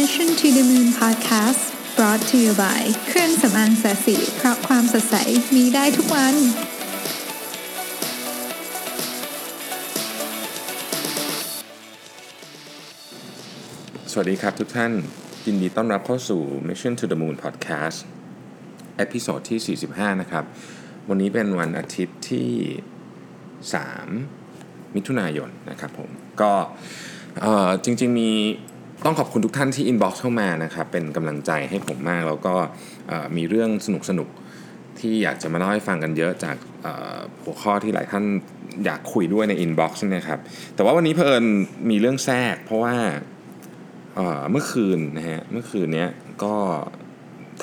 Mission to the Moon Podcast brought to you by เครื่องสำอางศศิเพราะความสดใสมีได้ทุกวัน สวัสดีครับทุกท่าน ยินดีต้อนรับเข้าสู่ Mission to the Moon Podcast episode ที่ 45 นะครับ วันนี้เป็นวันอาทิตย์ที่ 3 มิถุนายนนะครับผม ก็จริง ๆ มี ต้องขอบคุณทุกท่านที่ inbox เข้ามานะครับเป็นกำลังใจให้ผมมาก แล้วก็มีเรื่องสนุกๆที่อยากจะมาเล่าให้ฟังกันเยอะจากหัวข้อที่หลายท่านอยากคุยด้วยใน inbox นะครับ แต่ว่าวันนี้เพอิญมีเรื่องแทรก เพราะว่าเมื่อคืนนะฮะเมื่อคืนนี้ก็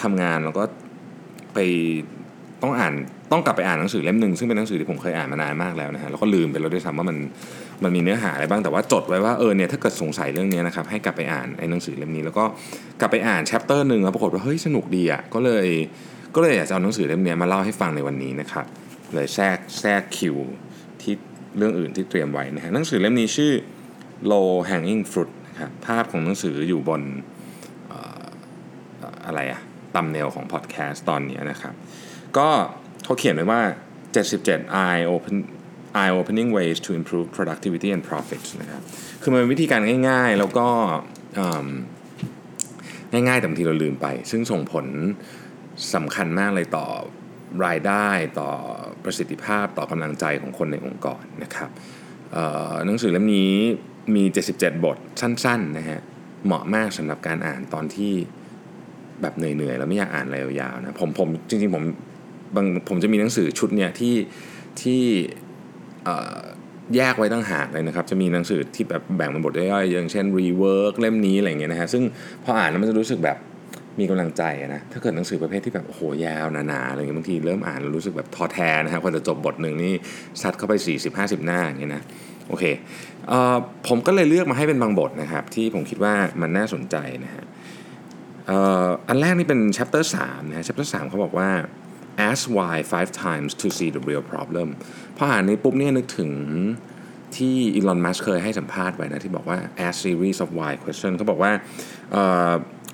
ทำงานแล้วก็ไป ต้องอ่านต้องกลับไปอ่านหนังสือเล่มหนึ่งซึ่งเป็นหนังสือที่ผมเคยอ่านมานานมากแล้วนะฮะแล้วก็ลืมไปแล้วด้วยซ้ำว่ามันมันมีเนื้อหาอะไรบ้างแต่ว่าจดไว้ว่าเออเนี่ยถ้าเกิดสงสัยเรื่องเนี้ยนะครับให้กลับไปอ่านไอ้หนังสือเล่มนี้ แล้วก็กลับไปอ่าน chapter หนึ่งแล้วปรากฏว่าเฮ้ยสนุกดีอะก็เลยก็เลยอยากจะเอาหนังสือเล่มเนี้ยมาเล่าให้ฟังในวันนี้นะครับเลยแทรกแทรกคิวที่เรื่องอื่นที่เตรียมไว้นะฮะหนังสือเล่มนี้ชื่อ low hanging fruit นะครับภาพของหนังสืออยู่บนอออะไรอะ thumbnail ของพอดแคสต์ตอนนี้นะครับ ก็เขาเขียนไว้ว่า 77 eye open eye opening ways to improve productivity and profits นะครับ คือมันเป็นวิธีการง่ายๆ แล้วก็ง่ายๆแต่บางทีเราลืมไป ซึ่งส่งผลสำคัญมากเลยต่อรายได้ต่อประสิทธิภาพต่อกำลังใจของคนในองค์กรนะครับหนังสือเล่มนี้มี 77 บทสั้นๆนะฮะเหมาะมากสำหรับการอ่านตอนที่แบบเหนื่อยๆ แล้วไม่อยากอ่านอะไรยาวๆนะผมผมจริงๆผม บางผมจะมีหนังสือชุดเนี่ยที่ที่แยกไว้ตั้งหากเลยนะครับ จะมีหนังสือที่แบบแบ่งเป็นบทย่อยๆอย่างเช่น rework เล่มนี้อะไรเงี้ยนะฮะซึ่งพออ่านแล้วมันจะรู้สึกแบบมีกำลังใจนะถ้าเกิดหนังสือประเภทที่แบบโอ้โหยาวหนาๆอะไรเงี้ยบางทีเริ่มอ่านรู้สึกแบบท้อแท้นะฮะพอจะจบบทหนึ่งนี่ซัดเข้าไป 40-50 หน้าอย่างเงี้ยนะโอเคเอ่อผมก็เลยเลือกมาให้เป็นบางบทนะครับ ที่ผมคิดว่ามันน่าสนใจนะฮะอันแรกนี่เป็น chapter 3นะฮะ chapter 3เขาบอกว่า ask why five times to see the real problem พออ่านนี้ปุ๊บเนี่ยนึกถึงที่อีลอน มัสเคยให้สัมภาษณ์ไว้นะ ที่บอกว่า ask series of why question เขาบอกว่า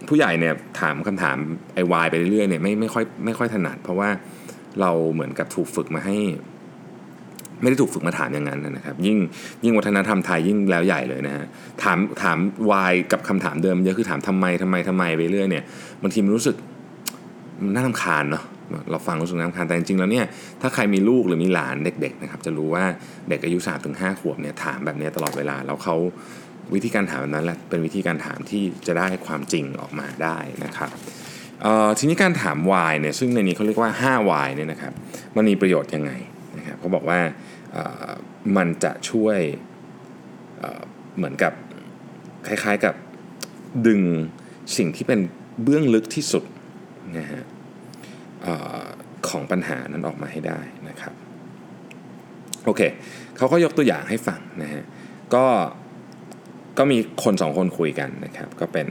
ผู้ใหญ่เนี่ยถามคำถามไอ้ why ไปเรื่อยๆเนี่ยไม่ไม่ค่อยไม่ค่อยถนัด เพราะว่าเราเหมือนกับถูกฝึกมาให้ ไม่ได้ถูกฝึกมาถามอย่างนั้นนะครับ ยิ่งยิ่งวัฒนธรรมไทยยิ่งแล้วใหญ่เลยนะฮะถามถาม why กับคำถามเดิมเยอะคือถามทำไมทำไมทำไมไปเรื่อยเนี่ยบางทีมันรู้สึกน่ารำคาญเนาะ เราฟังรู้สึกน่ารำคาญแต่จริงๆแล้วเนี่ยถ้าใครมีลูกหรือมีหลานเด็กๆนะครับจะรู้ว่าเด็กอายุ3าถึงหขวบเนี่ยถามแบบนี้ตลอดเวลาแล้วเขาวิธีการถามแบบนั้นแหละเป็นวิธีการถามที่จะได้ความจริงออกมาได้นะครับทีนี้การถาม why เนี่ยซึ่งในนี้เขาเรียกว่า 5 why เนี่ยนะครับมันมีประโยชน์ยังไงนะครับเขาบอกว่ามันจะช่วยเหมือนกับคล้ายๆกับดึงสิ่งที่เป็นเบื้องลึกที่สุดนะฮะ ออของปัญหานั้นออกมาให้ได้นะครับโอเคเขาก็ยกตัวอย่างให้ฟังนะฮะก็ก็มีคนสองคนคุยกันนะครับ ก็เป็น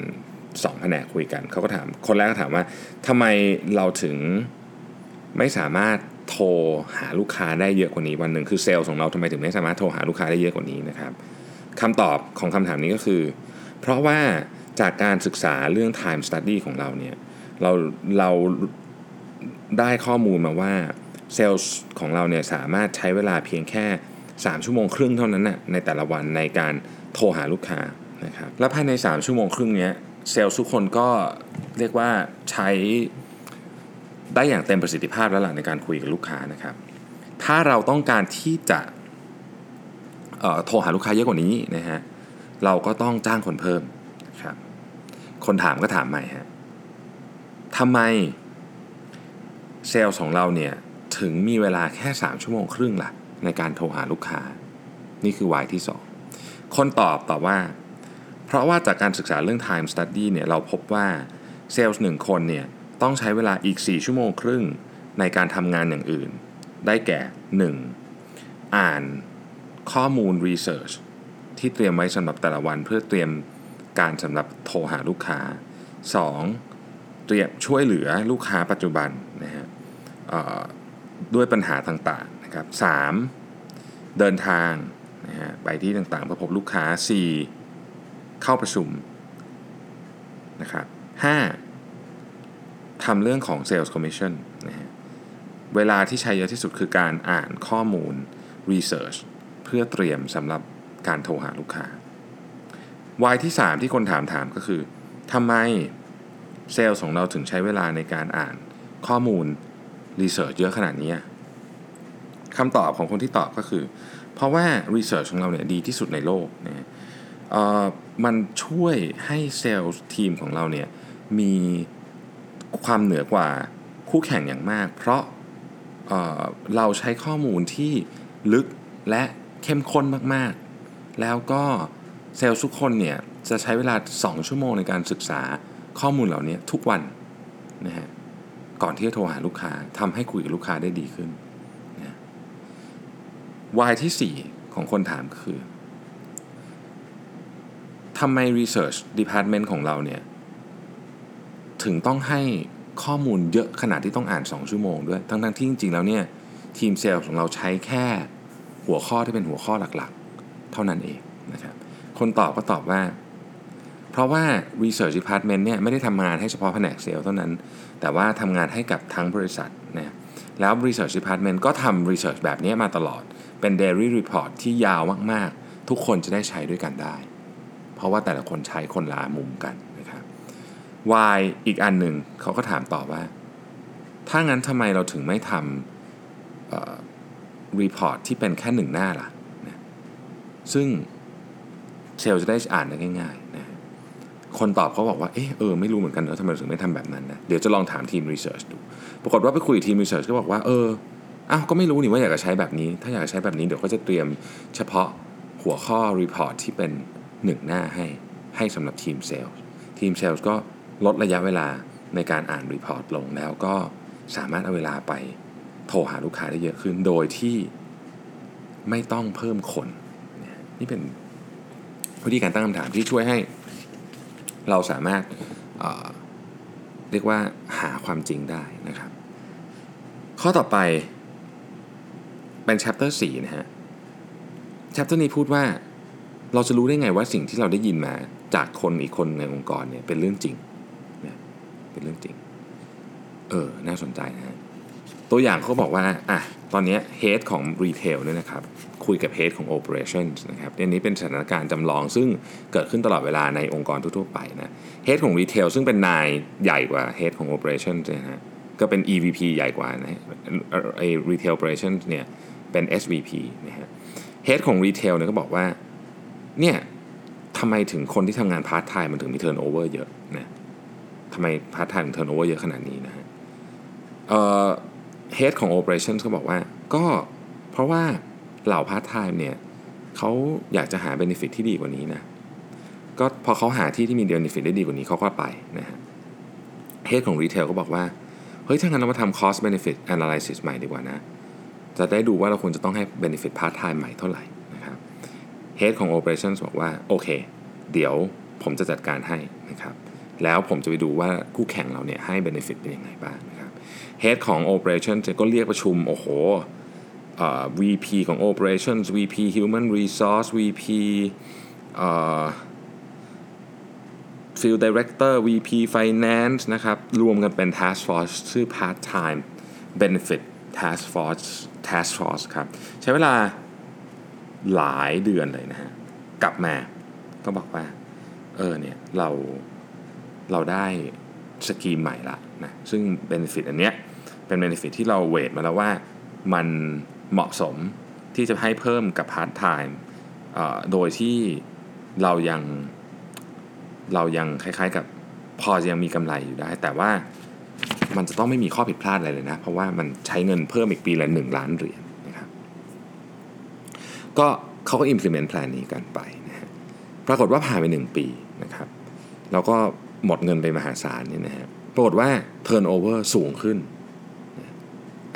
สองแผนกคุยกันเขาก็ถามคนแรกก็ถามว่าทำไมเราถึงไม่สามารถโทรหาลูกค้าได้เยอะกว่านี้วันหนึ่งคือเซลล์ของเราทำไมถึงไม่สามารถโทรหาลูกค้าได้เยอะกว่านี้นะครับคำตอบของคำถามนี้ก็คือ เพราะว่าจากการศึกษาเรื่อง time study ของเราเนี่ยเราเรา ได้ข้อมูลมาว่าเซลล์ของเราเนี่ยสามารถใช้เวลาเพียงแค่ 3 ชั่วโมงครึ่งเท่านั้นนะในแต่ละวันในการโทรหาลูกค้านะครับและภายใน 3 ชั่วโมงครึ่งนี้เซลล์ทุกคนก็เรียกว่าใช้ได้อย่างเต็มประสิทธิภาพแล้วล่ะในการคุยกับลูกค้านะครับ ถ้าเราต้องการที่จะโทรหาลูกค้าเยอะกว่านี้นะฮะเราก็ต้องจ้างคนเพิ่มนะครับคนถามก็ถามใหม่ฮะทำไม เซลล์ของเราเนี่ยถึงมีเวลาแค่ 3 ชั่วโมงครึ่งล่ะในการโทรหาลูกค้า นี่คือ why ที่ 2 คนตอบตอบว่า เพราะว่าจากการศึกษาเรื่อง time study เนี่ยเราพบว่าเซลล์หนึ่งคนเนี่ยต้องใช้เวลาอีก 4 ชั่วโมงครึ่งในการทำงานอย่างอื่น ได้แก่ 1. อ่านข้อมูล research ที่เตรียมไว้สำหรับแต่ละวันเพื่อเตรียมการสำหรับโทรหาลูกค้า 2. เตรียมช่วยเหลือลูกค้าปัจจุบันนะฮะ ด้วยปัญหาต่างๆนะครับ 3. เดินทางนะฮะไปที่ต่างๆเพื่อพบลูกค้า 4. เข้าประชุมนะครับห้าทำเรื่องของ Sales Commission นะฮะเวลาที่ใช้เยอะที่สุดคือการอ่านข้อมูล Research เพื่อเตรียมสำหรับการโทรหาลูกค้าวายที่ 3 ที่คนถามถามก็คือทำไมเซลล์ของเราถึงใช้เวลาในการอ่านข้อมูล Research เยอะขนาดนี้คำตอบของคนที่ตอบก็คือ เพราะว่า Research ของเราเนี่ยดีที่สุดในโลกนะมันช่วยให้เซลล์ทีมของเราเนี่ยมีความเหนือกว่าคู่แข่งอย่างมาก เพราะเเราใช้ข้อมูลที่ลึกและเข้มข้นมากๆ แล้วก็เซลล์ทุกคนเนี่ยจะใช้เวลา 2 ชั่วโมงในการศึกษาข้อมูลเหล่านี้ทุกวันนะฮะ ก่อนที่จะโทรหาลูกค้าทำให้คุยกับลูกค้าได้ดีขึ้นนะวายที่ 4 ของคนถามคือทำไม Research Department ของเราเนี่ย ถึงต้องให้ข้อมูลเยอะขนาดที่ต้องอ่าน 2 ชั่วโมงด้วย ทั้งๆที่จริง ๆ แล้วเนี่ย ทีมเซลล์ของเราใช้แค่หัวข้อที่เป็นหัวข้อหลักๆ เท่านั้นเองนะครับ คนตอบก็ตอบว่า เพราะว่า Research Department เนี่ยไม่ได้ทำงานให้เฉพาะแผนกเซลล์เท่านั้น แต่ว่าทำงานให้กับทั้งบริษัทนะแล้ว Research Department ก็ทำ Research แบบนี้มาตลอด เป็น Daily Report ที่ยาวมาก ๆ ทุกคนจะได้ใช้ด้วยกันได้ เพราะว่าแต่ละคนใช้คนละมุมกันนะครับ Y อีกอันหนึ่งเขาก็ถามต่อว่า ถ้างั้นทำไมเราถึงไม่ทำ report ที่เป็นแค่หนึ่งหน้าล่ะนะซึ่งเซลจะได้อ่านได้ง่ายๆนะ คนตอบเขาบอกว่า เออเออ ไม่รู้เหมือนกันแล้วทำไมถึงไม่ทำแบบนั้นนะ เดี๋ยวจะลองถามทีม research ดู ปรากฏว่าไปคุยทีม research ก็บอกว่า เออ อ้าว ก็ไม่รู้นี่ว่าอยากจะใช้แบบนี้ ถ้าอยากจะใช้แบบนี้เดี๋ยวเขาจะเตรียมเฉพาะหัวข้อ report ที่เป็นหนึ่งหน้าให้ ให้สำหรับทีมเซลล์ ทีมเซลล์ก็ลดระยะเวลาในการอ่าน report ลงแล้วก็สามารถเอาเวลาไปโทรหาลูกค้าได้เยอะขึ้น โดยที่ไม่ต้องเพิ่มคน นี่เป็นวิธีการตั้งคำถามที่ช่วยให้ เราสามารถเรียกว่าหาความจริงได้นะครับ ข้อต่อไปเป็น chapter 4 นะฮะ chapter นี้พูดว่าเราจะรู้ได้ไงว่าสิ่งที่เราได้ยินมาจากคนอีกคนในองค์กรเนี่ยเป็นเรื่องจริงนะเป็นเรื่องจริง เออ น่าสนใจนะฮะ ตัวอย่างเขาบอกว่า อะ ตอนนี้ head ของ retail เนี่ยนะครับ คุยกับ head ของ operations นะครับอันนี้เป็นสถานการณ์จำลองซึ่งเกิดขึ้นตลอดเวลาในองค์กรทั่วๆไปนะ head ของ retail ซึ่งเป็นนายใหญ่กว่า head ของ operations นะฮะก็เป็น EVP ใหญ่กว่านะไอ้ retail operations เนี่ยเป็น SVP นะฮะ head ของ retail เนี่ยก็บอกว่าเนี่ยทำไมถึงคนที่ทำงานพาร์ทไทม์มันถึงมี turnover เยอะนะทำไมพาร์ทไทม์ถึง turnover เยอะขนาดนี้นะฮะเอ่อ head ของ operations ก็บอกว่าก็เพราะว่า เหล่าพาร์ทไทม์เนี่ยเขาอยากจะหา benefit ที่ดีกว่านี้นะก็พอเขาหาที่ที่มี benefit ได้ดีกว่านี้เขาก็ไปนะฮะ head ของ retail ก็บอกว่า เฮ้ย ถ้างั้นเรามาทำ cost benefit analysis ใหม่ดีกว่านะ จะได้ดูว่าเราควรจะต้องให้ benefit part time ใหม่เท่าไหร่นะครับ head ของ operations บอกว่า โอเค เดี๋ยวผมจะจัดการให้นะครับแล้วผมจะไปดูว่าคู่แข่งเราเนี่ยให้ benefit เป็นยังไงบ้างนะครับ head ของ operations ก็เรียกประชุม โอ้โห VP ของ operations VP human resource VP field director VP finance นะครับ รวมกันเป็น task force ชื่อ part time benefit task force task force ครับ ใช้เวลาหลายเดือนเลยนะฮะ กลับมาก็บอกว่า เออเนี่ย เราเราได้ scheme ใหม่ละนะ ซึ่ง benefit อันเนี้ยเป็น benefit ที่เรา weight มาแล้วว่ามัน เหมาะสมที่จะให้เพิ่มกับพาร์ทไทม์โดยที่เรายังเรายังคล้ายๆกับพอจะยังมีกำไรอยู่ได้ แต่ว่ามันจะต้องไม่มีข้อผิดพลาดอะไรเลยนะ เพราะว่ามันใช้เงินเพิ่มอีกปีละหนึ่งล้านเหรียญนะครับก็เขาก็ implement plan นี้กันไปนะฮะปรากฏว่าผ่านไปหนึ่งปีนะครับ แล้วก็หมดเงินไปมหาศาลเนี่ยนะฮะปรากฏว่า turnover สูงขึ้น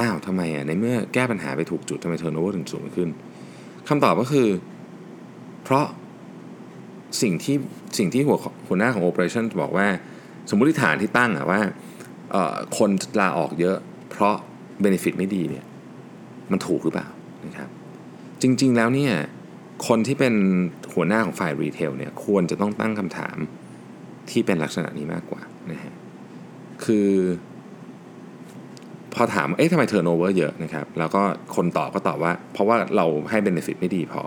อ้าวทำไมอะในเมื่อแก้ปัญหาไปถูกจุดทำไม turnover ถึงสูงขึ้นคำตอบก็คือ เพราะสิ่งที่สิ่งที่หัวหัวหน้าของ operation บอกว่า สมมติฐานที่ตั้งอะว่าคนลาออกเยอะ เพราะ benefit ไม่ดีเนี่ยมันถูกหรือเปล่านะครับจริง ๆ แล้วเนี่ยคนที่เป็นหัวหน้าของฝ่ายรีเทลเนี่ยควรจะต้องตั้งคำถามที่เป็นลักษณะนี้มากกว่านะฮะคือ พอถามเอ๊ะทำไม turnover เยอะนะครับ แล้วก็คนตอบก็ตอบว่า เพราะว่าเราให้ benefit ไม่ดีพอ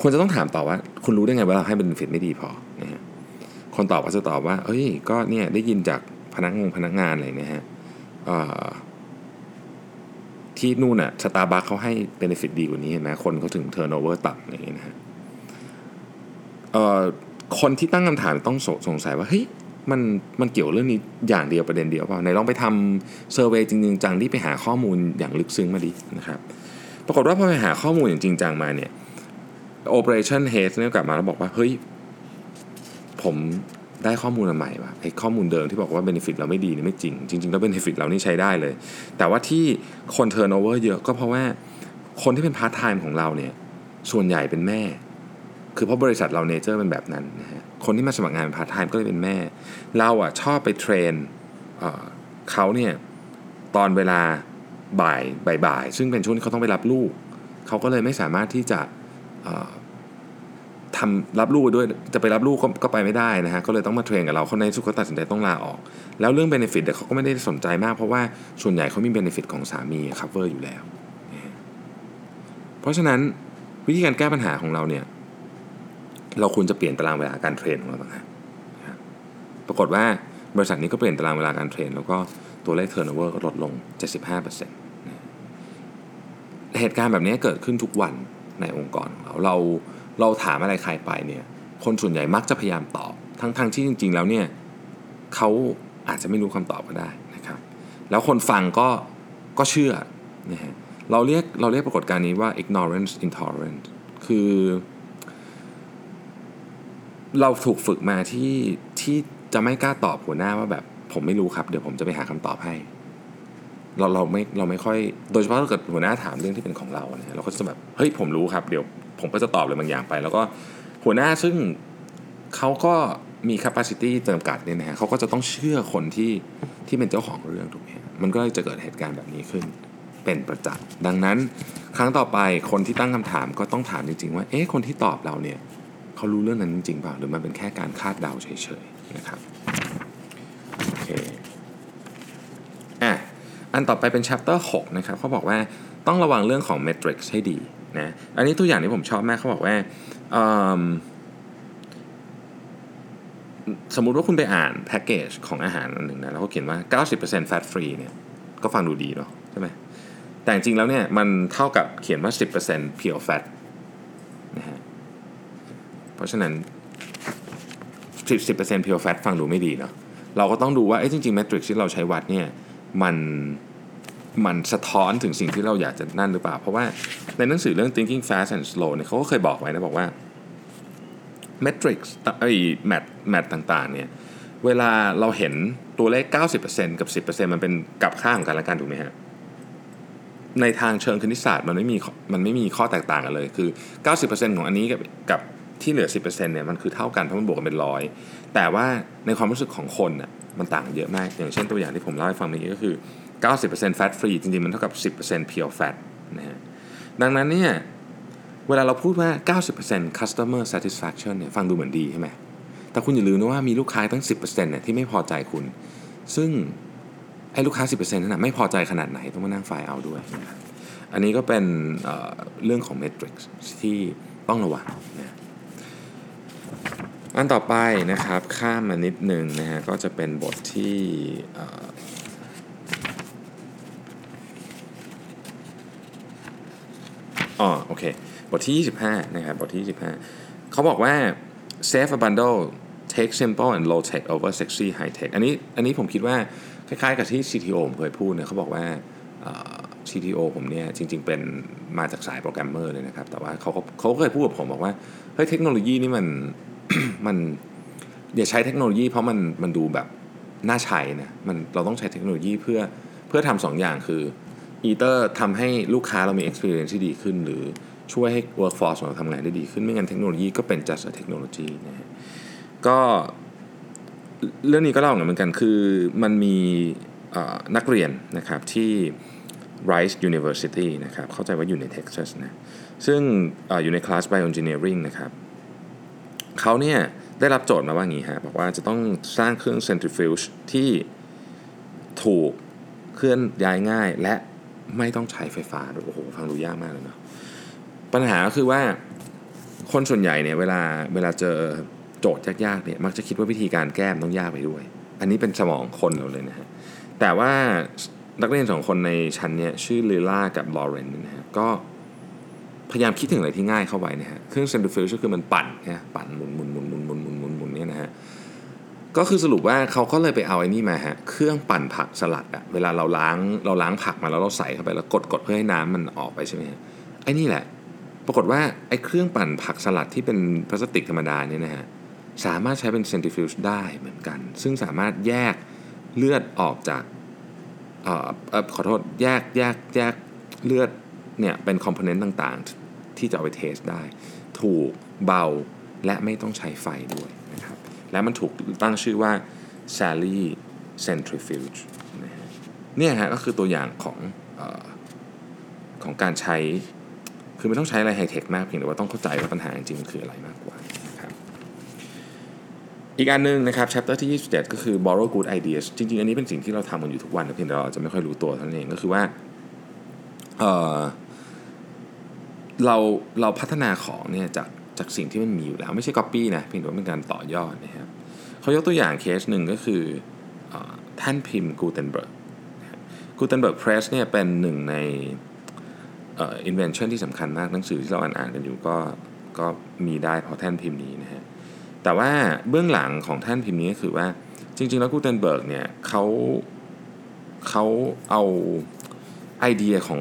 ควรจะต้องถามต่อว่า คุณรู้ได้ไงว่าเราให้ benefit ไม่ดีพอนะฮะคนตอบก็จะตอบว่าเฮ้ย ก็เนี่ยได้ยินจากพนักงงพนักงานอะไรนะฮะที่นู่นอะสตาร์บัคเขาให้ benefit ดีกว่านี้เห็นไหมคนเขาถึง turnover ต่ำอย่างนี้นะฮะคนที่ตั้งคำถามต้องสงสัยว่าเฮ้ย มันมันเกี่ยวเรื่องนี้อย่างเดียวประเด็นเดียวเปล่าไหนลองไปทำ survey จริงๆจังที่ไปหาข้อมูลอย่างลึกซึ้งมาดินะครับ ปรากฏว่าพอไปหาข้อมูลอย่างจริงจังมาเนี่ย Operation Head เนี่ยกลับมาแล้วบอกว่า เฮ้ย ผมได้ข้อมูลใหม่ว่ะไอ้ข้อมูลเดิมที่บอกว่า benefit เราไม่ดีนี่ไม่จริง จริง ๆ แล้ว benefit เรานี่ใช้ได้เลย แต่ว่าที่คน turnover เยอะก็เพราะว่าคนที่เป็นพาร์ทไทม์ของเราเนี่ยส่วนใหญ่เป็นแม่ คือเพราะบริษัทเรา nature เป็นแบบนั้นนะฮะ คนที่มาสมัครงานเป็นพาร์ทไทม์ก็เลยเป็นแม่ เราอะชอบไป train เขาเนี่ยตอนเวลาบ่ายบ่ายซึ่งเป็นช่วงที่เขาต้องไปรับลูก เขาก็เลยไม่สามารถที่จะทำรับลูกด้วยจะไปรับลูกก็ก็ไปไม่ได้นะฮะก็เลยต้องมา train กับเราเขาในสุดก็ตัดสินใจต้องลาออก แล้วเรื่อง benefit เขาก็ไม่ได้สนใจมากเพราะว่าส่วนใหญ่เขามี benefit ของสามี cover อยู่แล้ว เพราะฉะนั้นวิธีการแก้ปัญหาของเราเนี่ย เราควรจะเปลี่ยนตารางเวลาการ train ของเราต่างหากปรากฏว่าบริษัทนี้ก็เปลี่ยนตารางเวลาการ train แล้วก็ตัวเลข turnover ก็ลดลง 75%เหตุการณ์แบบนี้เกิดขึ้นทุกวันในองค์กรของเราเราเราถามอะไรใครไปเนี่ยคนส่วนใหญ่มักจะพยายามตอบ ทั้งๆทที่จริง ๆ แล้วเนี่ยเขาอาจจะไม่รู้คำตอบก็ได้นะครับ แล้วคนฟังก็ก็เชื่อนะฮะเราเรียกเราเรียกปรากฏการณ์นี้ว่า ignorance intolerant คือ เราถูกฝึกมาที่ที่จะไม่กล้าตอบหัวหน้าว่าแบบผมไม่รู้ครับ เดี๋ยวผมจะไปหาคำตอบให้ เราเราไม่เราไม่ค่อย โดยเฉพาะถ้าเกิดหัวหน้าถามเรื่องที่เป็นของเราเนี่ยเราก็จะแบบเฮ้ยผมรู้ครับเดี๋ยวผมก็จะตอบเลยบางอย่างไป แล้วก็หัวหน้าซึ่งเขาก็มี capacity จำกัดเนี่ยนะฮะเขาก็จะต้องเชื่อคนที่ที่เป็นเจ้าของเรื่องถูกไหมมันก็จะเกิดเหตุการณ์แบบนี้ขึ้นเป็นประจักษ์ดังนั้นครั้งต่อไปคนที่ตั้งคำถามก็ต้องถามจริงๆว่าเอ๊ะคนที่ตอบเราเนี่ย เขารู้เรื่องนั้นจริงๆเปล่าหรือมันเป็นแค่การคาดเดาเฉยๆนะครับโอเคอะอันต่อไปเป็น chapter 6นะครับเขาบอกว่าต้องระวังเรื่องของ metric ให้ดีนะอันนี้ตัวอย่างที่ผมชอบมากเขาบอกว่าสมมุติว่าคุณไปอ่านแพ็กเกจของอาหารอันหนึ่งนะแล้วเขาเขียนว่า 90% fat free เนี่ยก็ฟังดูดีเนาะใช่ไหมแต่จริงแล้วเนี่ยมันเท่ากับเขียนว่า 10% pure fat นะฮะ ราะฉะนั้น10% pure fat ฟังดูไม่ดีเนาะเราก็ต้องดูว่าจริงๆ metric ที่เราใช้วัดเนี่ยมันมันสะท้อนถึงสิ่งที่เราอยากจะนั่นหรือเปล่า เพราะว่าในหนังสือเรื่อง thinking fast and slow เนี่ยเขาก็เคยบอกไว้นะบอกว่า metrics ไอ้แมทแมทต่างๆเนี่ยเวลาเราเห็นตัวเลข 90%กับ 10%มันเป็นกับค่าของกันละกันถูกไหมฮะในทางเชิงคณิตศาสตร์มันไม่มีมันไม่มีข้อแตกต่างกันเลย คือ 90%ของอันนี้กับกับ ที่เหลือ 10%เนี่ยมันคือเท่ากันเพราะมันบวกกันเป็นร้อยแต่ว่าในความรู้สึกของคนน่ะมันต่างเยอะมาก อย่างเช่นตัวอย่างที่ผมเล่าให้ฟังเมื่อกี้ก็คือ 90% fat free จริงๆ มันเท่ากับ 10% pure fat นะฮะดังนั้นเนี่ยเวลาเราพูดว่า 90% customer satisfaction เนี่ยฟังดูเหมือนดีใช่ไหมแต่คุณอย่าลืมนะว่ามีลูกค้าตั้ง 10%เนี่ยที่ไม่พอใจคุณ ซึ่งไอ้ลูกค้า 10%นั้นนะไม่พอใจขนาดไหนต้องมานั่งไฟล์เอาด้วยนะอันนี้ก็เป็นเเรื่องของ metrics ที่ต้องระวังนะ อันต่อไปนะครับข้ามมานิดหนึ่งนะฮะก็จะเป็นบทที่อ๋อโอเค บทที่ 25 นะครับ บทที่ 25 เขาบอกว่า save a bundle take simple and low tech over sexy high tech อันนี้อันนี้ผมคิดว่า คล้ายๆกับที่ CTO ผมเคยพูดเนี่ยเขาบอกว่า CTO ผมเนี่ยจริง ๆ เป็นมาจากสายโปรแกรมเมอร์เลยนะครับ แต่ว่าเขาเขาเคยพูดกับผมบอกว่า เฮ้ยเทคโนโลยีนี่มัน มันอย่าใช้เทคโนโลยี เพราะมันมันดูแบบน่าใช้นะมันเราต้องใช้เทคโนโลยีเพื่อเพื่อทำสองอย่างคืออีเตอร์ทำให้ลูกค้าเรามี experience ที่ดีขึ้น หรือช่วยให้ workforce ของเราทำงานได้ดีขึ้น ไม่งั้นเทคโนโลยีก็เป็น just a technology นะฮะก็เรื่องนี้ก็เล่าเหมือนกันคือมันมีนักเรียนนะครับที่ Rice University นะครับเข้าใจว่าอยู่ในเท็กซัสนะซึ่งออยู่ในคลาส Bioengineering นะครับ เขาเนี่ยได้รับโจทย์มาว่างี้ฮะบอกว่าจะต้องสร้างเครื่อง centrifuge ที่ถูกเคลื่อนย้ายง่าย และไม่ต้องใช้ไฟฟ้าโอ้โหฟังดูยากมากเลยเนาะปัญหาก็คือว่าคนส่วนใหญ่เนี่ยเวลาเวลาเจอโจทย์ยากๆเนี่ยมักจะคิดว่าวิธีการแก้มต้องยากไปด้วย อันนี้เป็นสมองคนเราเลยนะฮะแต่ว่านักเรียนสองคนในชั้นเนี่ยชื่อลิล่ากับลอเรนนะฮะก็ พยายามคิดถึงอะไรที่ง่ายเข้าไว้นะฮะเครื่องเซนทริฟิวก็คือมันปั่นนะปั่นหมุนหมุนหมุนหมุนหมุนหมุนหมุนหมุนเนี่ยนะฮะก็คือสรุปว่าเขาก็เลยไปเอาไอ้นี่มาฮะเครื่องปั่นผักสลัดอะเวลาเราล้างเราล้างผักมาแล้วเราใส่เข้าไปแล้วกดกดเพื่อให้น้ำมันออกไปใช่ไหมฮะไอ้นี่แหละ ปรากฏว่าไอ้เครื่องปั่นผักสลัดที่เป็นพลาสติกธรรมดาเนี่ยนะฮะสามารถใช้เป็น centrifuge ได้เหมือนกัน ซึ่งสามารถแยกเลือดออกจากเอ่อขอโทษแยกแยกแยกเลือดเนี่ยเป็น component ต่างๆ ที่จะเอาไป test ได้ ถูกเบาและไม่ต้องใช้ไฟด้วยนะครับ และมันถูกตั้งชื่อว่า Sally Centrifuge นะฮะเนี่ยฮะก็คือตัวอย่างของออของการใช้ คือไม่ต้องใช้อะไรไฮเทคมากเพียงแต่ว่าต้องเข้าใจว่าปัญหาจริงๆมันคืออะไรมากกว่านะครับอีกอันหนึงนะครับ chapter ที่ 27 ก็คือ borrow good ideas จริงๆ อันนี้เป็นสิ่งที่เราทำกันอยู่ทุกวันนะเพียงแต่เราอาจจะไม่ค่อยรู้ตัวเท่านั้นเองก็คือว่าเออ เราเราพัฒนาของเนี่ยจากจากสิ่งที่มันมีอยู่แล้ว ไม่ใช่ copy นะเพียงแต่ว่าเป็นการต่อยอดนะครับเขายกตัวอย่างเคสหนึ่งก็คือเออแท่นพิมพ์กูเทนเบิร์ก Gutenberg Press เนี่ยเป็นหนึ่งในอ่อ invention ที่สำคัญมากหนังสือที่เราอ่านอ่านกันอยู่ก็ก็มีได้เพราะแท่นพิมพ์นี้นะฮะแต่ว่าเบื้องหลังของแท่นพิมพ์นี้ก็คือว่าจริง ๆ แล้วกูเทนเบิร์กเนี่ยเขาเขาเอาไอเดียของ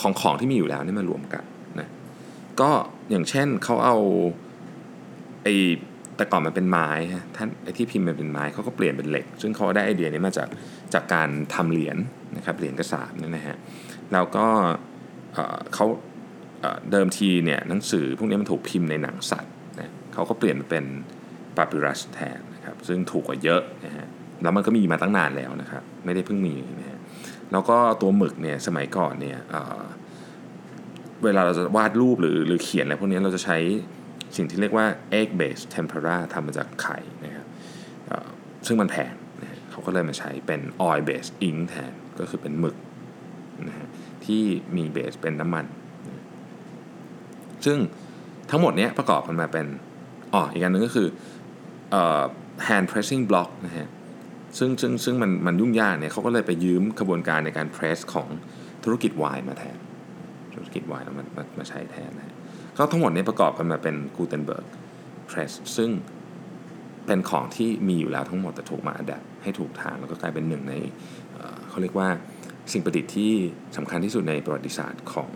ของของที่มีอยู่แล้วนี่มารวมกัน ก็อย่างเช่นเขาเอาไอแต่ก่อนมันเป็นไม้ฮะท่านไอที่พิมพ์มันเป็นไม้เขาก็เปลี่ยนเป็นเหล็ก ซึ่งเขาได้ไอเดียนี้มาจากจากการทำเหรียญนะครับเหรียญกระสาบเนี่ยนะฮะแล้วก็เขาเดิมทีเนี่ยหนังสือพวกนี้มันถูกพิมพ์ในหนังสัตว์นะเขาก็เปลี่ยนมาเป็นปาปิรัสแทนนะครับซึ่งถูกกว่าเยอะนะฮะแล้วมันก็มีมาตั้งนานแล้วนะครับไม่ได้เพิ่งมีนะฮะแล้วก็ตัวหมึกเนี่ยสมัยก่อนเนี่ยเเวลาเราจะวาดรูปหรือหรือเขียนอะไรพวกนี้เราจะใช้สิ่งที่เรียกว่า egg based tempera ทำมาจากไข่นะครับซึ่งมันแพงนะฮะเขาก็เลยมาใช้เป็น oil based ink แทนก็คือเป็นหมึกนะฮะที่มีเบสเป็นน้ำมัน ซึ่งทั้งหมดนี้ประกอบกันมาเป็นอ๋ออีกอันหนึงก็คือ hand pressing block นะฮะซึ่งซึ่งซึ่งมันมันยุ่งยากเนี่ยเขาก็เลยไปยืมกระบวนการในการ press ของธุรกิจวน์มาแทน ธุรกิจไวน์แล้วมามามาใช้แทนนะก็ทั้งหมดนี้ประกอบกันมาเป็น Gutenberg press ซึ่งเป็นของที่มีอยู่แล้วทั้งหมดแต่ถูกมาอัดให้ถูกทาง แล้วก็กลายเป็นหนึ่งในเเขาเรียกว่าสิ่งประดิษฐ์ที่สำคัญที่สุดในประวัติศาสตร์ของ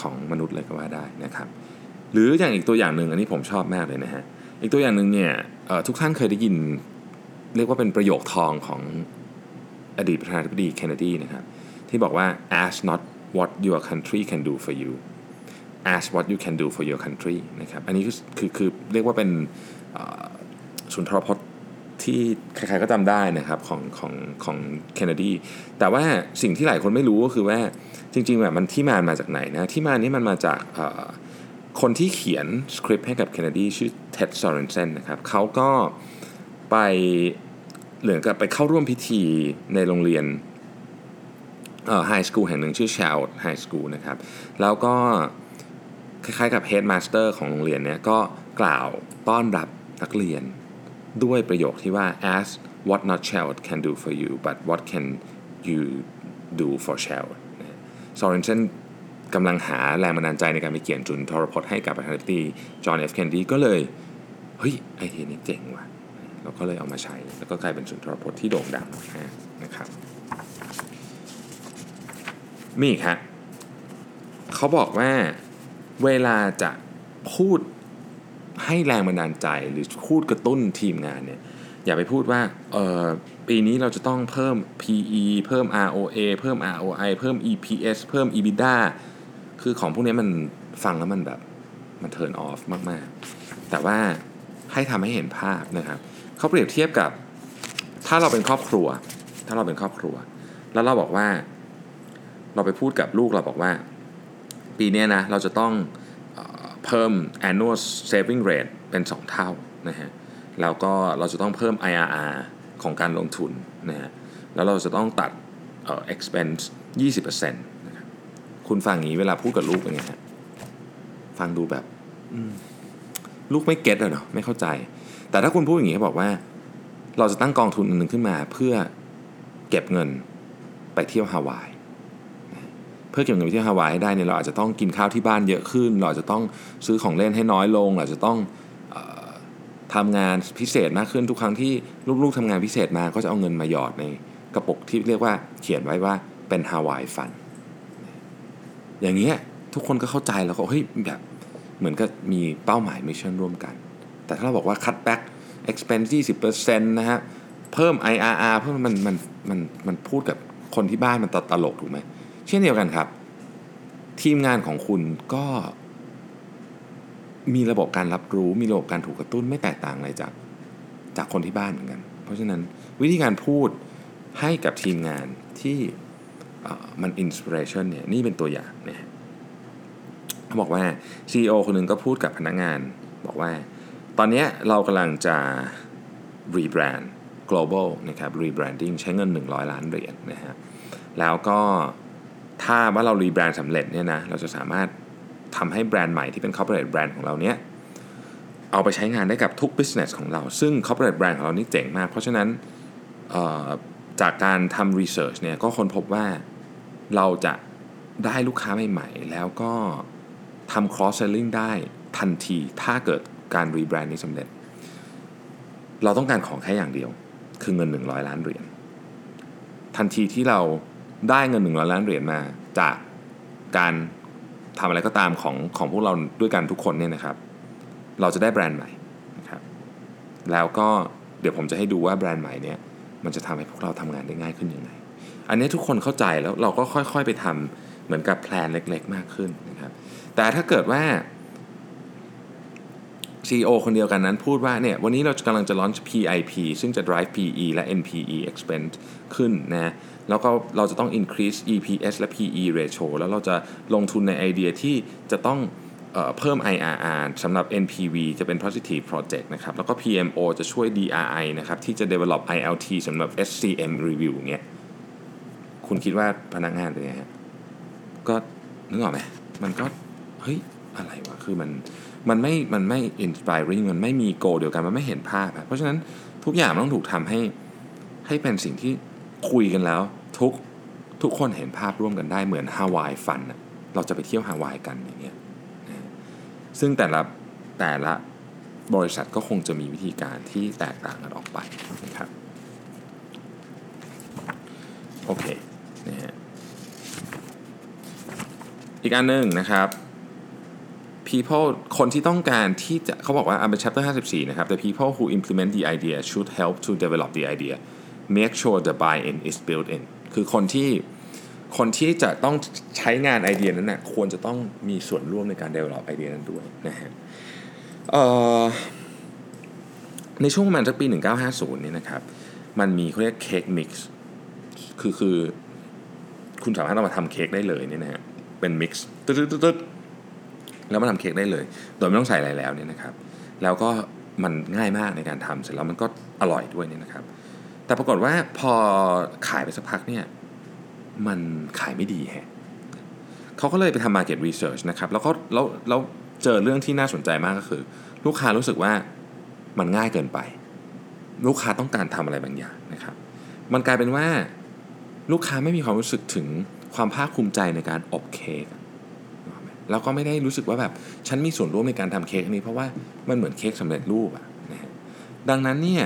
ของมนุษย์เลยก็ว่าได้นะครับ หรืออย่างอีกตัวอย่างหนึ่งอันนี้ผมชอบมากเลยนะฮะอีกตัวอย่างหนึ่งเนี่ยทุกท่านเคยได้ยิน เรียกว่าเป็นประโยคทองของอดีตประธานาธิบดีเคนเนดีนะครับที่บอกว่า ask not what your country can do for you ask what you can do for your country นะครับ อันนี้คือคือคือเรียกว่าเป็นสุนทรพจน์ที่ใครๆก็จำได้นะครับของของของเคนเนดี แต่ว่าสิ่งที่หลายคนไม่รู้ก็คือว่าจริงๆแบบมันที่มามาจากไหนนะ ที่มานี้มันมาจากคนที่เขียนสคริปต์ให้กับเคนเนดีชื่อเท็ดซอร์เรนเซนนะครับเขาก็ไปเหมือกับไปเข้าร่วมพิธีในโรงเรียน ไฮสคูลแห่งหนึ่งชื่อช l ลไฮสคูลนะครับ แล้วก็คล้ายๆกับ headmaster ของโรงเรียนเนี่ยก็กล่าวต้อนรับนักเรียนด้วยประโยคที่ว่า ask what not Choate can do for you but what can you do for Choate ซอร์เรนเซนกำลังหาแรงบันดาลใจในการไปเขียนสุนทรพจน์ให้กับประธานาธิบดีจอห์นเอฟเคนเนดีก็เลย เฮ้ย ไอเดียนี้เจ๋งว่ะเราก็เลยเอามาใช้ แล้วก็กลายเป็นสุนทรพจน์ที่โด่งดังนะครับ มีอีกฮะเขาบอกว่าเวลาจะพูดให้แรงบันดาลใจหรือพูดกระตุ้นทีมงานเนี่ยอย่าไปพูดว่าเออปีนี้เราจะต้องเพิ่ม PE เพิ่ม ROA เพิ่ม ROI เพิ่ม EPS เพิ่ม EBITDA คือของพวกนี้มันฟังแล้วมันแบบมันเทิร์นออฟมาก ๆ แต่ว่าให้ทำให้เห็นภาพนะครับเขาเปรียบเทียบกับ ถ้าเราเป็นครอบครัว ถ้าเราเป็นครอบครัว แล้วเราบอกว่า เราไปพูดกับลูกเราบอกว่า ปีนี้นะเราจะต้องเพิ่ม annual saving rate เป็น 2 เท่านะฮะแล้วก็เราจะต้องเพิ่ม IRR ของการลงทุนนะฮะแล้วเราจะต้องตัดเอ่อ expense 20%นะครับคุณฟังอย่างนี้เวลาพูดกับลูกเป็นไงฮะฟังดูแบบลูกไม่เก็ตอะเนาะไม่เข้าใจ แต่ถ้าคุณพูดอย่างนี้บอกว่า เราจะตั้งกองทุนอันหนึ่งขึ้นมาเพื่อเก็บเงินไปเที่ยวฮาวาย เพื่อเก็บเงินไปเที่ยวฮาวายให้ได้เนี่ยเราอาจจะต้องกินข้าวที่บ้านเยอะขึ้น เราอาจจะต้องซื้อของเล่นให้น้อยลง เราอาจจะต้องออทำงานพิเศษมากขึ้นทุกครั้งที่ลูกๆทำงานพิเศษมาก็จะเอาเงินมาหยอดในกระปุกที่เรียกว่าเขียนไว้ว่าเป็นฮาวายฟัน อย่างเงี้ยทุกคนก็เข้าใจแล้วก็เฮ้ยแบบเหมือนกับมีเป้าหมายมิชชั่นร่วมกัน แต่ถ้าเราบอกว่า cut back expense 20%นะฮะเพิ่ม IRR เพิ่มมันมันมันมันพูดกับคนที่บ้านมันตตลกถูกไหม เช่นเดียวกันครับ ทีมงานของคุณก็มีระบบการรับรู้มีระบบการถูกกระตุ้นไม่แตกต่างอะไรจากจากคนที่บ้านเหมือนกัน เพราะฉะนั้นวิธีการพูดให้กับทีมงานที่มันอินสปิเรชันเนี่ยนี่เป็นตัวอย่างเนะฮะเขาบอกว่า CEO คนหนึ่งก็พูดกับพนักงาน บอกว่า ตอนนี้เรากำลังจะ rebrand global นะครับ rebranding ใช้เงิน 100 ล้านเหรียญนะฮะแล้วก็ ถ้าว่าเรา rebrand สำเร็จเนี่ยนะเราจะสามารถทำให้แบรนด์ใหม่ที่เป็น corporate brand ของเราเนี้ยเอาไปใช้งานได้กับทุก business ของเรา ซึ่ง corporate brand ของเรานี่เจ๋งมาก เพราะฉะนั้นจากการทำ research เนี่ยก็ค้นพบว่าเราจะได้ลูกค้าใหม่ๆ แล้วก็ทำ cross selling ได้ทันทีถ้าเกิดการ rebrand นี้สำเร็จ เราต้องการของแค่อย่างเดียว คือเงิน 100 ล้านเหรียญทันทีที่เรา ได้เงิน100ล้านเหรียญมาจากการทำอะไรก็ตามของของพวกเราด้วยกันทุกคนเนี่ยนะครับ เราจะได้แบรนด์ใหม่นะครับ แล้วก็เดี๋ยวผมจะให้ดูว่าแบรนด์ใหม่เนี่ยมันจะทำให้พวกเราทำงานได้ง่ายขึ้นยังไง อันนี้ทุกคนเข้าใจแล้วเราก็ค่อยๆไปทำเหมือนกับแพลนเล็กๆ มากขึ้นนะครับ แต่ถ้าเกิดว่า CEO คนเดียวกันนั้นพูดว่าเนี่ยวันนี้เรากำลังจะ launch PIP ซึ่งจะ drive PE และ NPE expense ขึ้นนะ แล้วก็เราจะต้อง increase EPS และ PE ratio แล้วเราจะลงทุนในไอเดียที่จะต้องเอเพิ่ม IRR สำหรับ NPV จะเป็น positive project นะครับ แล้วก็ PMO จะช่วย DRI นะครับ ที่จะ develop ILT สำหรับ SCM review เงี้ย คุณคิดว่าพนักงานเป็นไงฮะ ก็นึกออกไหม มันก็ เฮ้ย อะไรวะ คือมัน มันไม่ มันไม่ inspiring มันไม่มีโกเดียวกัน มันไม่เห็นภาพ เพราะฉะนั้นทุกอย่างมันต้องถูกทำให้ ให้เป็นสิ่งที่ คุยกันแล้วทุกทุกคนเห็นภาพร่วมกันได้เหมือนฮาวายฟันเราจะไปเที่ยวฮาวายกันอย่างเงี้ยซึ่งแต่ละแต่ละบริษัทก็คงจะมีวิธีการที่แตกต่างกันออกไปนะครับโอเคนะฮะอีกอันหนึ่งนะครับ people คนที่ต้องการที่จะเขาบอกว่าอันเป็น chapter 54 นะครับ the people who implement the idea should help to develop the idea make sure the buy-in is built in คือคนที่คนที่จะต้องใช้งานไอเดียนั้นนะ่ะควรจะต้องมีส่วนร่วมในการ develop ไอเดียนั้นด้วยนะฮะในช่วงประมาณสักปี 1950เนี่ยนะครับ มันมีเขาเรียกเค้กมิกซ์คือคือคุณสามารถเอามาทำเค้กได้เลยเนี่ยนะฮะเป็นมิกซ์ตึ๊ดๆแล้วมาทำเค้กได้เลย โดยไม่ต้องใส่อะไรแล้วเนี่ยนะครับ แล้วก็มันง่ายมากในการทำเสร็จแล้วมันก็อร่อยด้วยเนี่ยนะครับ แต่ปรากฏว่าพอขายไปสักพักเนี่ยมันขายไม่ดีแฮะเขาก็เลยไปทำ market research นะครับ แล้วก็แล้วแล้วเจอเรื่องที่น่าสนใจมากก็คือ ลูกค้ารู้สึกว่ามันง่ายเกินไป ลูกค้าต้องการทำอะไรบางอย่างนะครับ มันกลายเป็นว่าลูกค้าไม่มีความรู้สึกถึงความภาคภูมิใจในการอบเค้กแล้วก็ไม่ได้รู้สึกว่าแบบฉันมีส่วนร่วมในการทำเค้กนี้ เพราะว่ามันเหมือนเค้กสำเร็จรูปอะนะฮะดังนั้นเนี่ย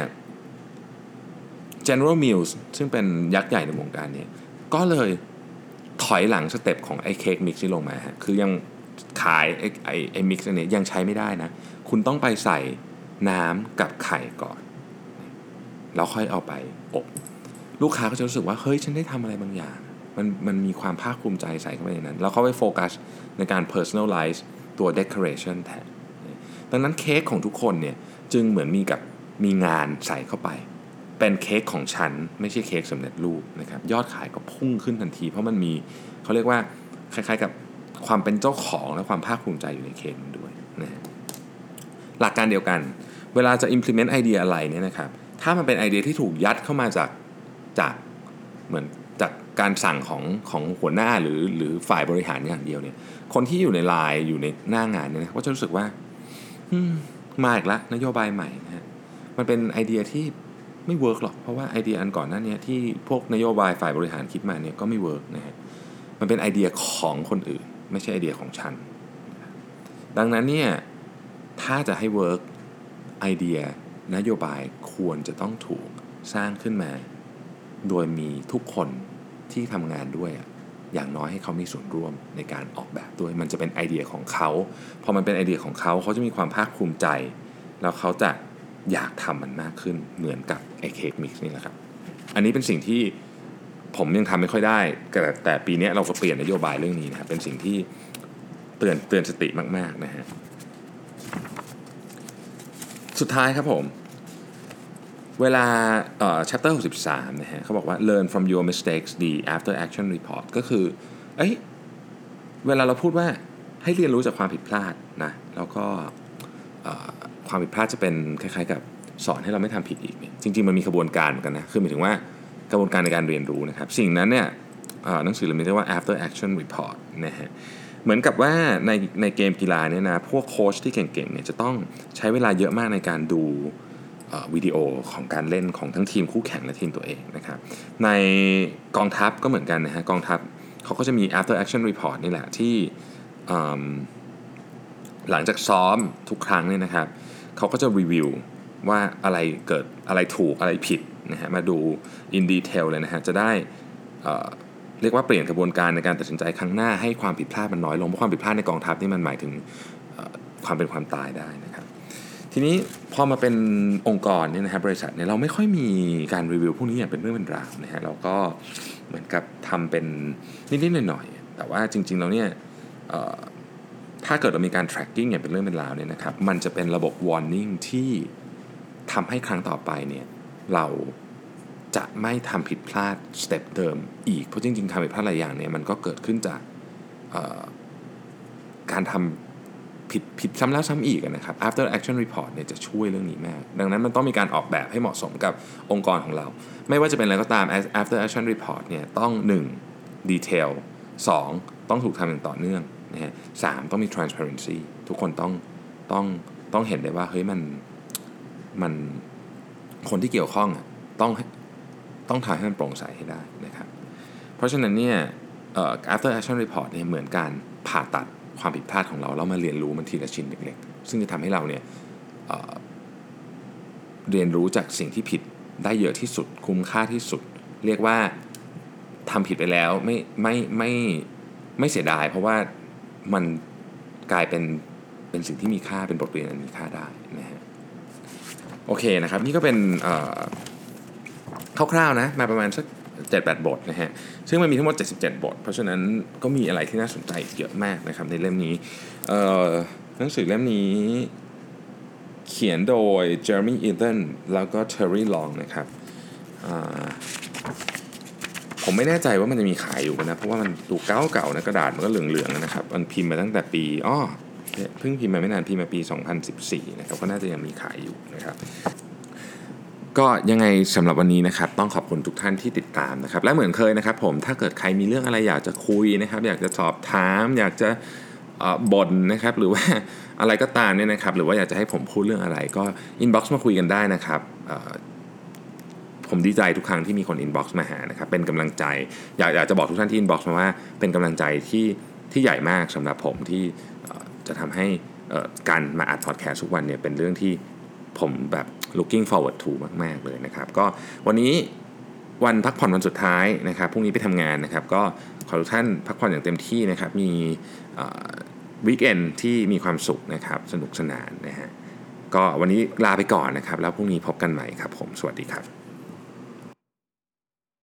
General Mills ซึ่งเป็นยักษ์ใหญ่ในวงการนี่ยก็เลยถอยหลัง step ของไอ้ cake mix ที่ลงมาคือยังขายไอ้ไอ้ไอ้ mix อันนี้ยังใช้ไม่ได้นะ คุณต้องไปใส่น้ำกับไข่ก่อน แล้วค่อยเอาไปอบลูกค้าก็จะรู้สึกว่า เฮ้ย ฉันได้ทำอะไรบางอย่าง มันมันมีความภาคภูมิใจใส่เข้าไปในนั้น แล้วเขาไปโฟกัสในการ personalize ตัว decoration แทนดังนั้นเค้กของทุกคนเนี่ย จึงเหมือนมีกับมีงานใส่เข้าไป เป็นเค้กของฉัน ไม่ใช่เค้กสำเร็จรูปนะครับยอดขายก็พุ่งขึ้นทันที เพราะมันมีเขาเรียกว่าคล้ายๆกับความเป็นเจ้าของและความภาคภูมิใจอยู่ในเค้กมันด้วยนะหลักการเดียวกัน เวลาจะ implement ไอเดียอะไรเนี่ยนะครับถ้ามันเป็นไอเดียที่ถูกยัดเข้ามาจากจากเหมือนจากการสั่งของของหัวหน้าหรือหรือฝ่ายบริหารอย่างเดียวเนี่ยคนที่อยู่ในไลน์อยู่ในหน้างานเนี่ยก็จะรู้สึกว่ามาอีกแล้วนโยบายใหม่นะฮะมันเป็นไอเดียที่ ไม่ work หรอก เพราะว่าไอเดียอันก่อนหน้านี้ที่พวกนโยบายฝ่ายบริหารคิดมาเนี่ยก็ไม่ work นะฮะมันเป็นไอเดียของคนอื่น ไม่ใช่ไอเดียของฉัน ดังนั้นเนี่ยถ้าจะให้ work ไอเดียนโยบายควรจะต้องถูกสร้างขึ้นมา โดยมีทุกคนที่ทำงานด้วยอย่างน้อยให้เขามีส่วนร่วมในการออกแบบด้วย มันจะเป็นไอเดียของเขา พอมันเป็นไอเดียของเขาเขาจะมีความภาคภูมิใจ แล้วเขาจะ อยากทำมันมากขึ้นเหมือนกับไอเค้กมิกซ์นี่แหละครับ อันนี้เป็นสิ่งที่ผมยังทำไม่ค่อยได้ แต่แต่ปีนี้เราก็เปลี่ยนนโยบายเรื่องนี้นะครับเป็นสิ่งที่เตือนเตือนสติมากๆนะฮะสุดท้ายครับผม เวลาเอ่อ chapter 63นะฮะเขาบอกว่า learn from your mistakes the after action report ก็คือเอ้ยเวลาเราพูดว่าให้เรียนรู้จากความผิดพลาดนะแล้วก็ ความผิดพลาดจะเป็นคล้ายๆ กับสอนให้เราไม่ทำผิดอีกเนี่ยจริงๆมันมีกระบวนการเหมือนกันนะคือหมายถึงว่ากระบวนการในการเรียนรู้นะครับ สิ่งนั้นเนี่ยหนังสือเล่มนี้เรียกว่า after action report นะฮะเหมือนกับว่าในในเกมกีฬาเนี่ยนะพวกโค้ชที่เก่งๆเนี่ยจะต้องใช้เวลาเยอะมากในการดูวิดีโอของการเล่นของทั้งทีมคู่แข่งและทีมตัวเองนะครับในกองทัพก็เหมือนกันนะฮะกองทัพเขาก็จะมี after action report นี่แหละที่หลังจากซ้อมทุกครั้งเนี่ยนะครับ เขาก็จะรีวิวว่าอะไรเกิดอะไรถูกอะไรผิดนะฮะมาดู in detail เลยนะฮะจะได้เรียกว่าเปลี่ยนกระบวนการในการตัดสินใจครั้งหน้าให้ความผิดพลาดมันน้อยลงเพราะความผิดพลาดในกองทัพนี่มันหมายถึงความเป็นความตายได้นะครับทีนี้พอมาเป็นองค์กรเนี่ยนะครับบริษัทเนี่ยเราไม่ค่อยมีการรีวิวพวกนี้อย่างเป็นเรื่องเป็นราวนะฮะเราก็เหมือนกับทำเป็นนิดๆหน่อยๆแต่ว่าจริงๆเราเนี่ย ถ้าเกิดเรามีการ tracking อย่างเป็นเรื่องเป็นราวเนี่ยนะครับ มันจะเป็นระบบ warning ที่ทำให้ครั้งต่อไปเนี่ยเราจะไม่ทำผิดพลาดสเต็ปเดิมอีก เพราะจริงๆทำผิดพลาดหลายอย่างเนี่ยมันก็เกิดขึ้นจากการทำผิดผิดซ้ำแล้วซ้ำอีกนะครับ after action report เนี่ยจะช่วยเรื่องนี้มาก ดังนั้นมันต้องมีการออกแบบให้เหมาะสมกับองค์กรของเรา ไม่ว่าจะเป็นอะไรก็ตาม after action report เนี่ยต้อง 1. detail 2. ต้องถูกทำอย่างต่อเนื่อง นะฮะสต้องมี transparency ทุกคนต้องต้องต้องเห็นได้ว่าเฮ้ยมันมันคนที่เกี่ยวข้องต้องต้องทำให้มันโปร่งใสให้ได้นะครับ เพราะฉะนั้นเนี่ย after action report เนี่ยเหมือนการผ่าตัดความผิดพลาดของเรา แล้วมาเรียนรู้มันทีละชิ้นเล็กๆ ซึ่งจะทำให้เราเนี่ยเเรียนรู้จากสิ่งที่ผิดได้เยอะที่สุด คุ้มค่าที่สุด เรียกว่าทำผิดไปแล้วไม่ไม่ไม่ไม่เสียดาย เพราะว่า มันกลายเป็นเป็นสิ่งที่มีค่าเป็นบทเรียนอันมีค่าได้นะฮะโอเคนะครับนี่ก็เป็นคร่าวๆนะมาประมาณสัก7-8 บทนะฮะซึ่งมันมีทั้งหมด 77 บท เพราะฉะนั้นก็มีอะไรที่น่าสนใจเยอะมากนะครับในเล่มนี้หนังสือเล่มนี้เขียนโดยเจอร์มี่อีเดนแล้วก็เทอร์รี่ลองนะครับ ผมไม่แน่ใจว่ามันจะมีขายอยู่นะ เพราะว่ามันดูเก่าๆนะกระดาษมันก็เหลืองๆนะครับ มันพิมพ์มาตั้งแต่ปีอ้อเพิ่งพิมพ์มาไม่นานพิมพ์มาปี 2014 นะครับ ก็น่าจะยังมีขายอยู่นะครับ ก็ยังไงสำหรับวันนี้นะครับ ต้องขอบคุณทุกท่านที่ติดตามนะครับ และเหมือนเคยนะครับ ผมถ้าเกิดใครมีเรื่องอะไรอยากจะคุยนะครับ อยากจะสอบถาม อยากจะบ่นนะครับ หรือว่าอะไรก็ตามเนี่ยนะครับ หรือว่าอยากจะให้ผมพูดเรื่องอะไร ก็ inbox มาคุยกันได้นะครับ ผมดีใจทุกครั้งที่มีคน inbox มาหานะครับเป็นกำลังใจอยากอยากจะบอกทุกท่านที่ inbox มาว่าเป็นกำลังใจที่ที่ใหญ่มากสำหรับผมที่จะทำให้การมาอัดพอดแคสต์ทุกวันเนี่ยเป็นเรื่องที่ผมแบบ looking forward to มาก ๆ เลยนะครับ ก็วันนี้วันพักผ่อนวันสุดท้ายนะครับพรุ่งนี้ไปทำงานนะครับ ก็ขอทุกท่านพักผ่อนอย่างเต็มที่นะครับ มีวีคเอนที่มีความสุขนะครับ สนุกสนานนะฮะก็วันนี้ลาไปก่อนนะครับ แล้วพรุ่งนี้พบกันใหม่ครับผม สวัสดีครับ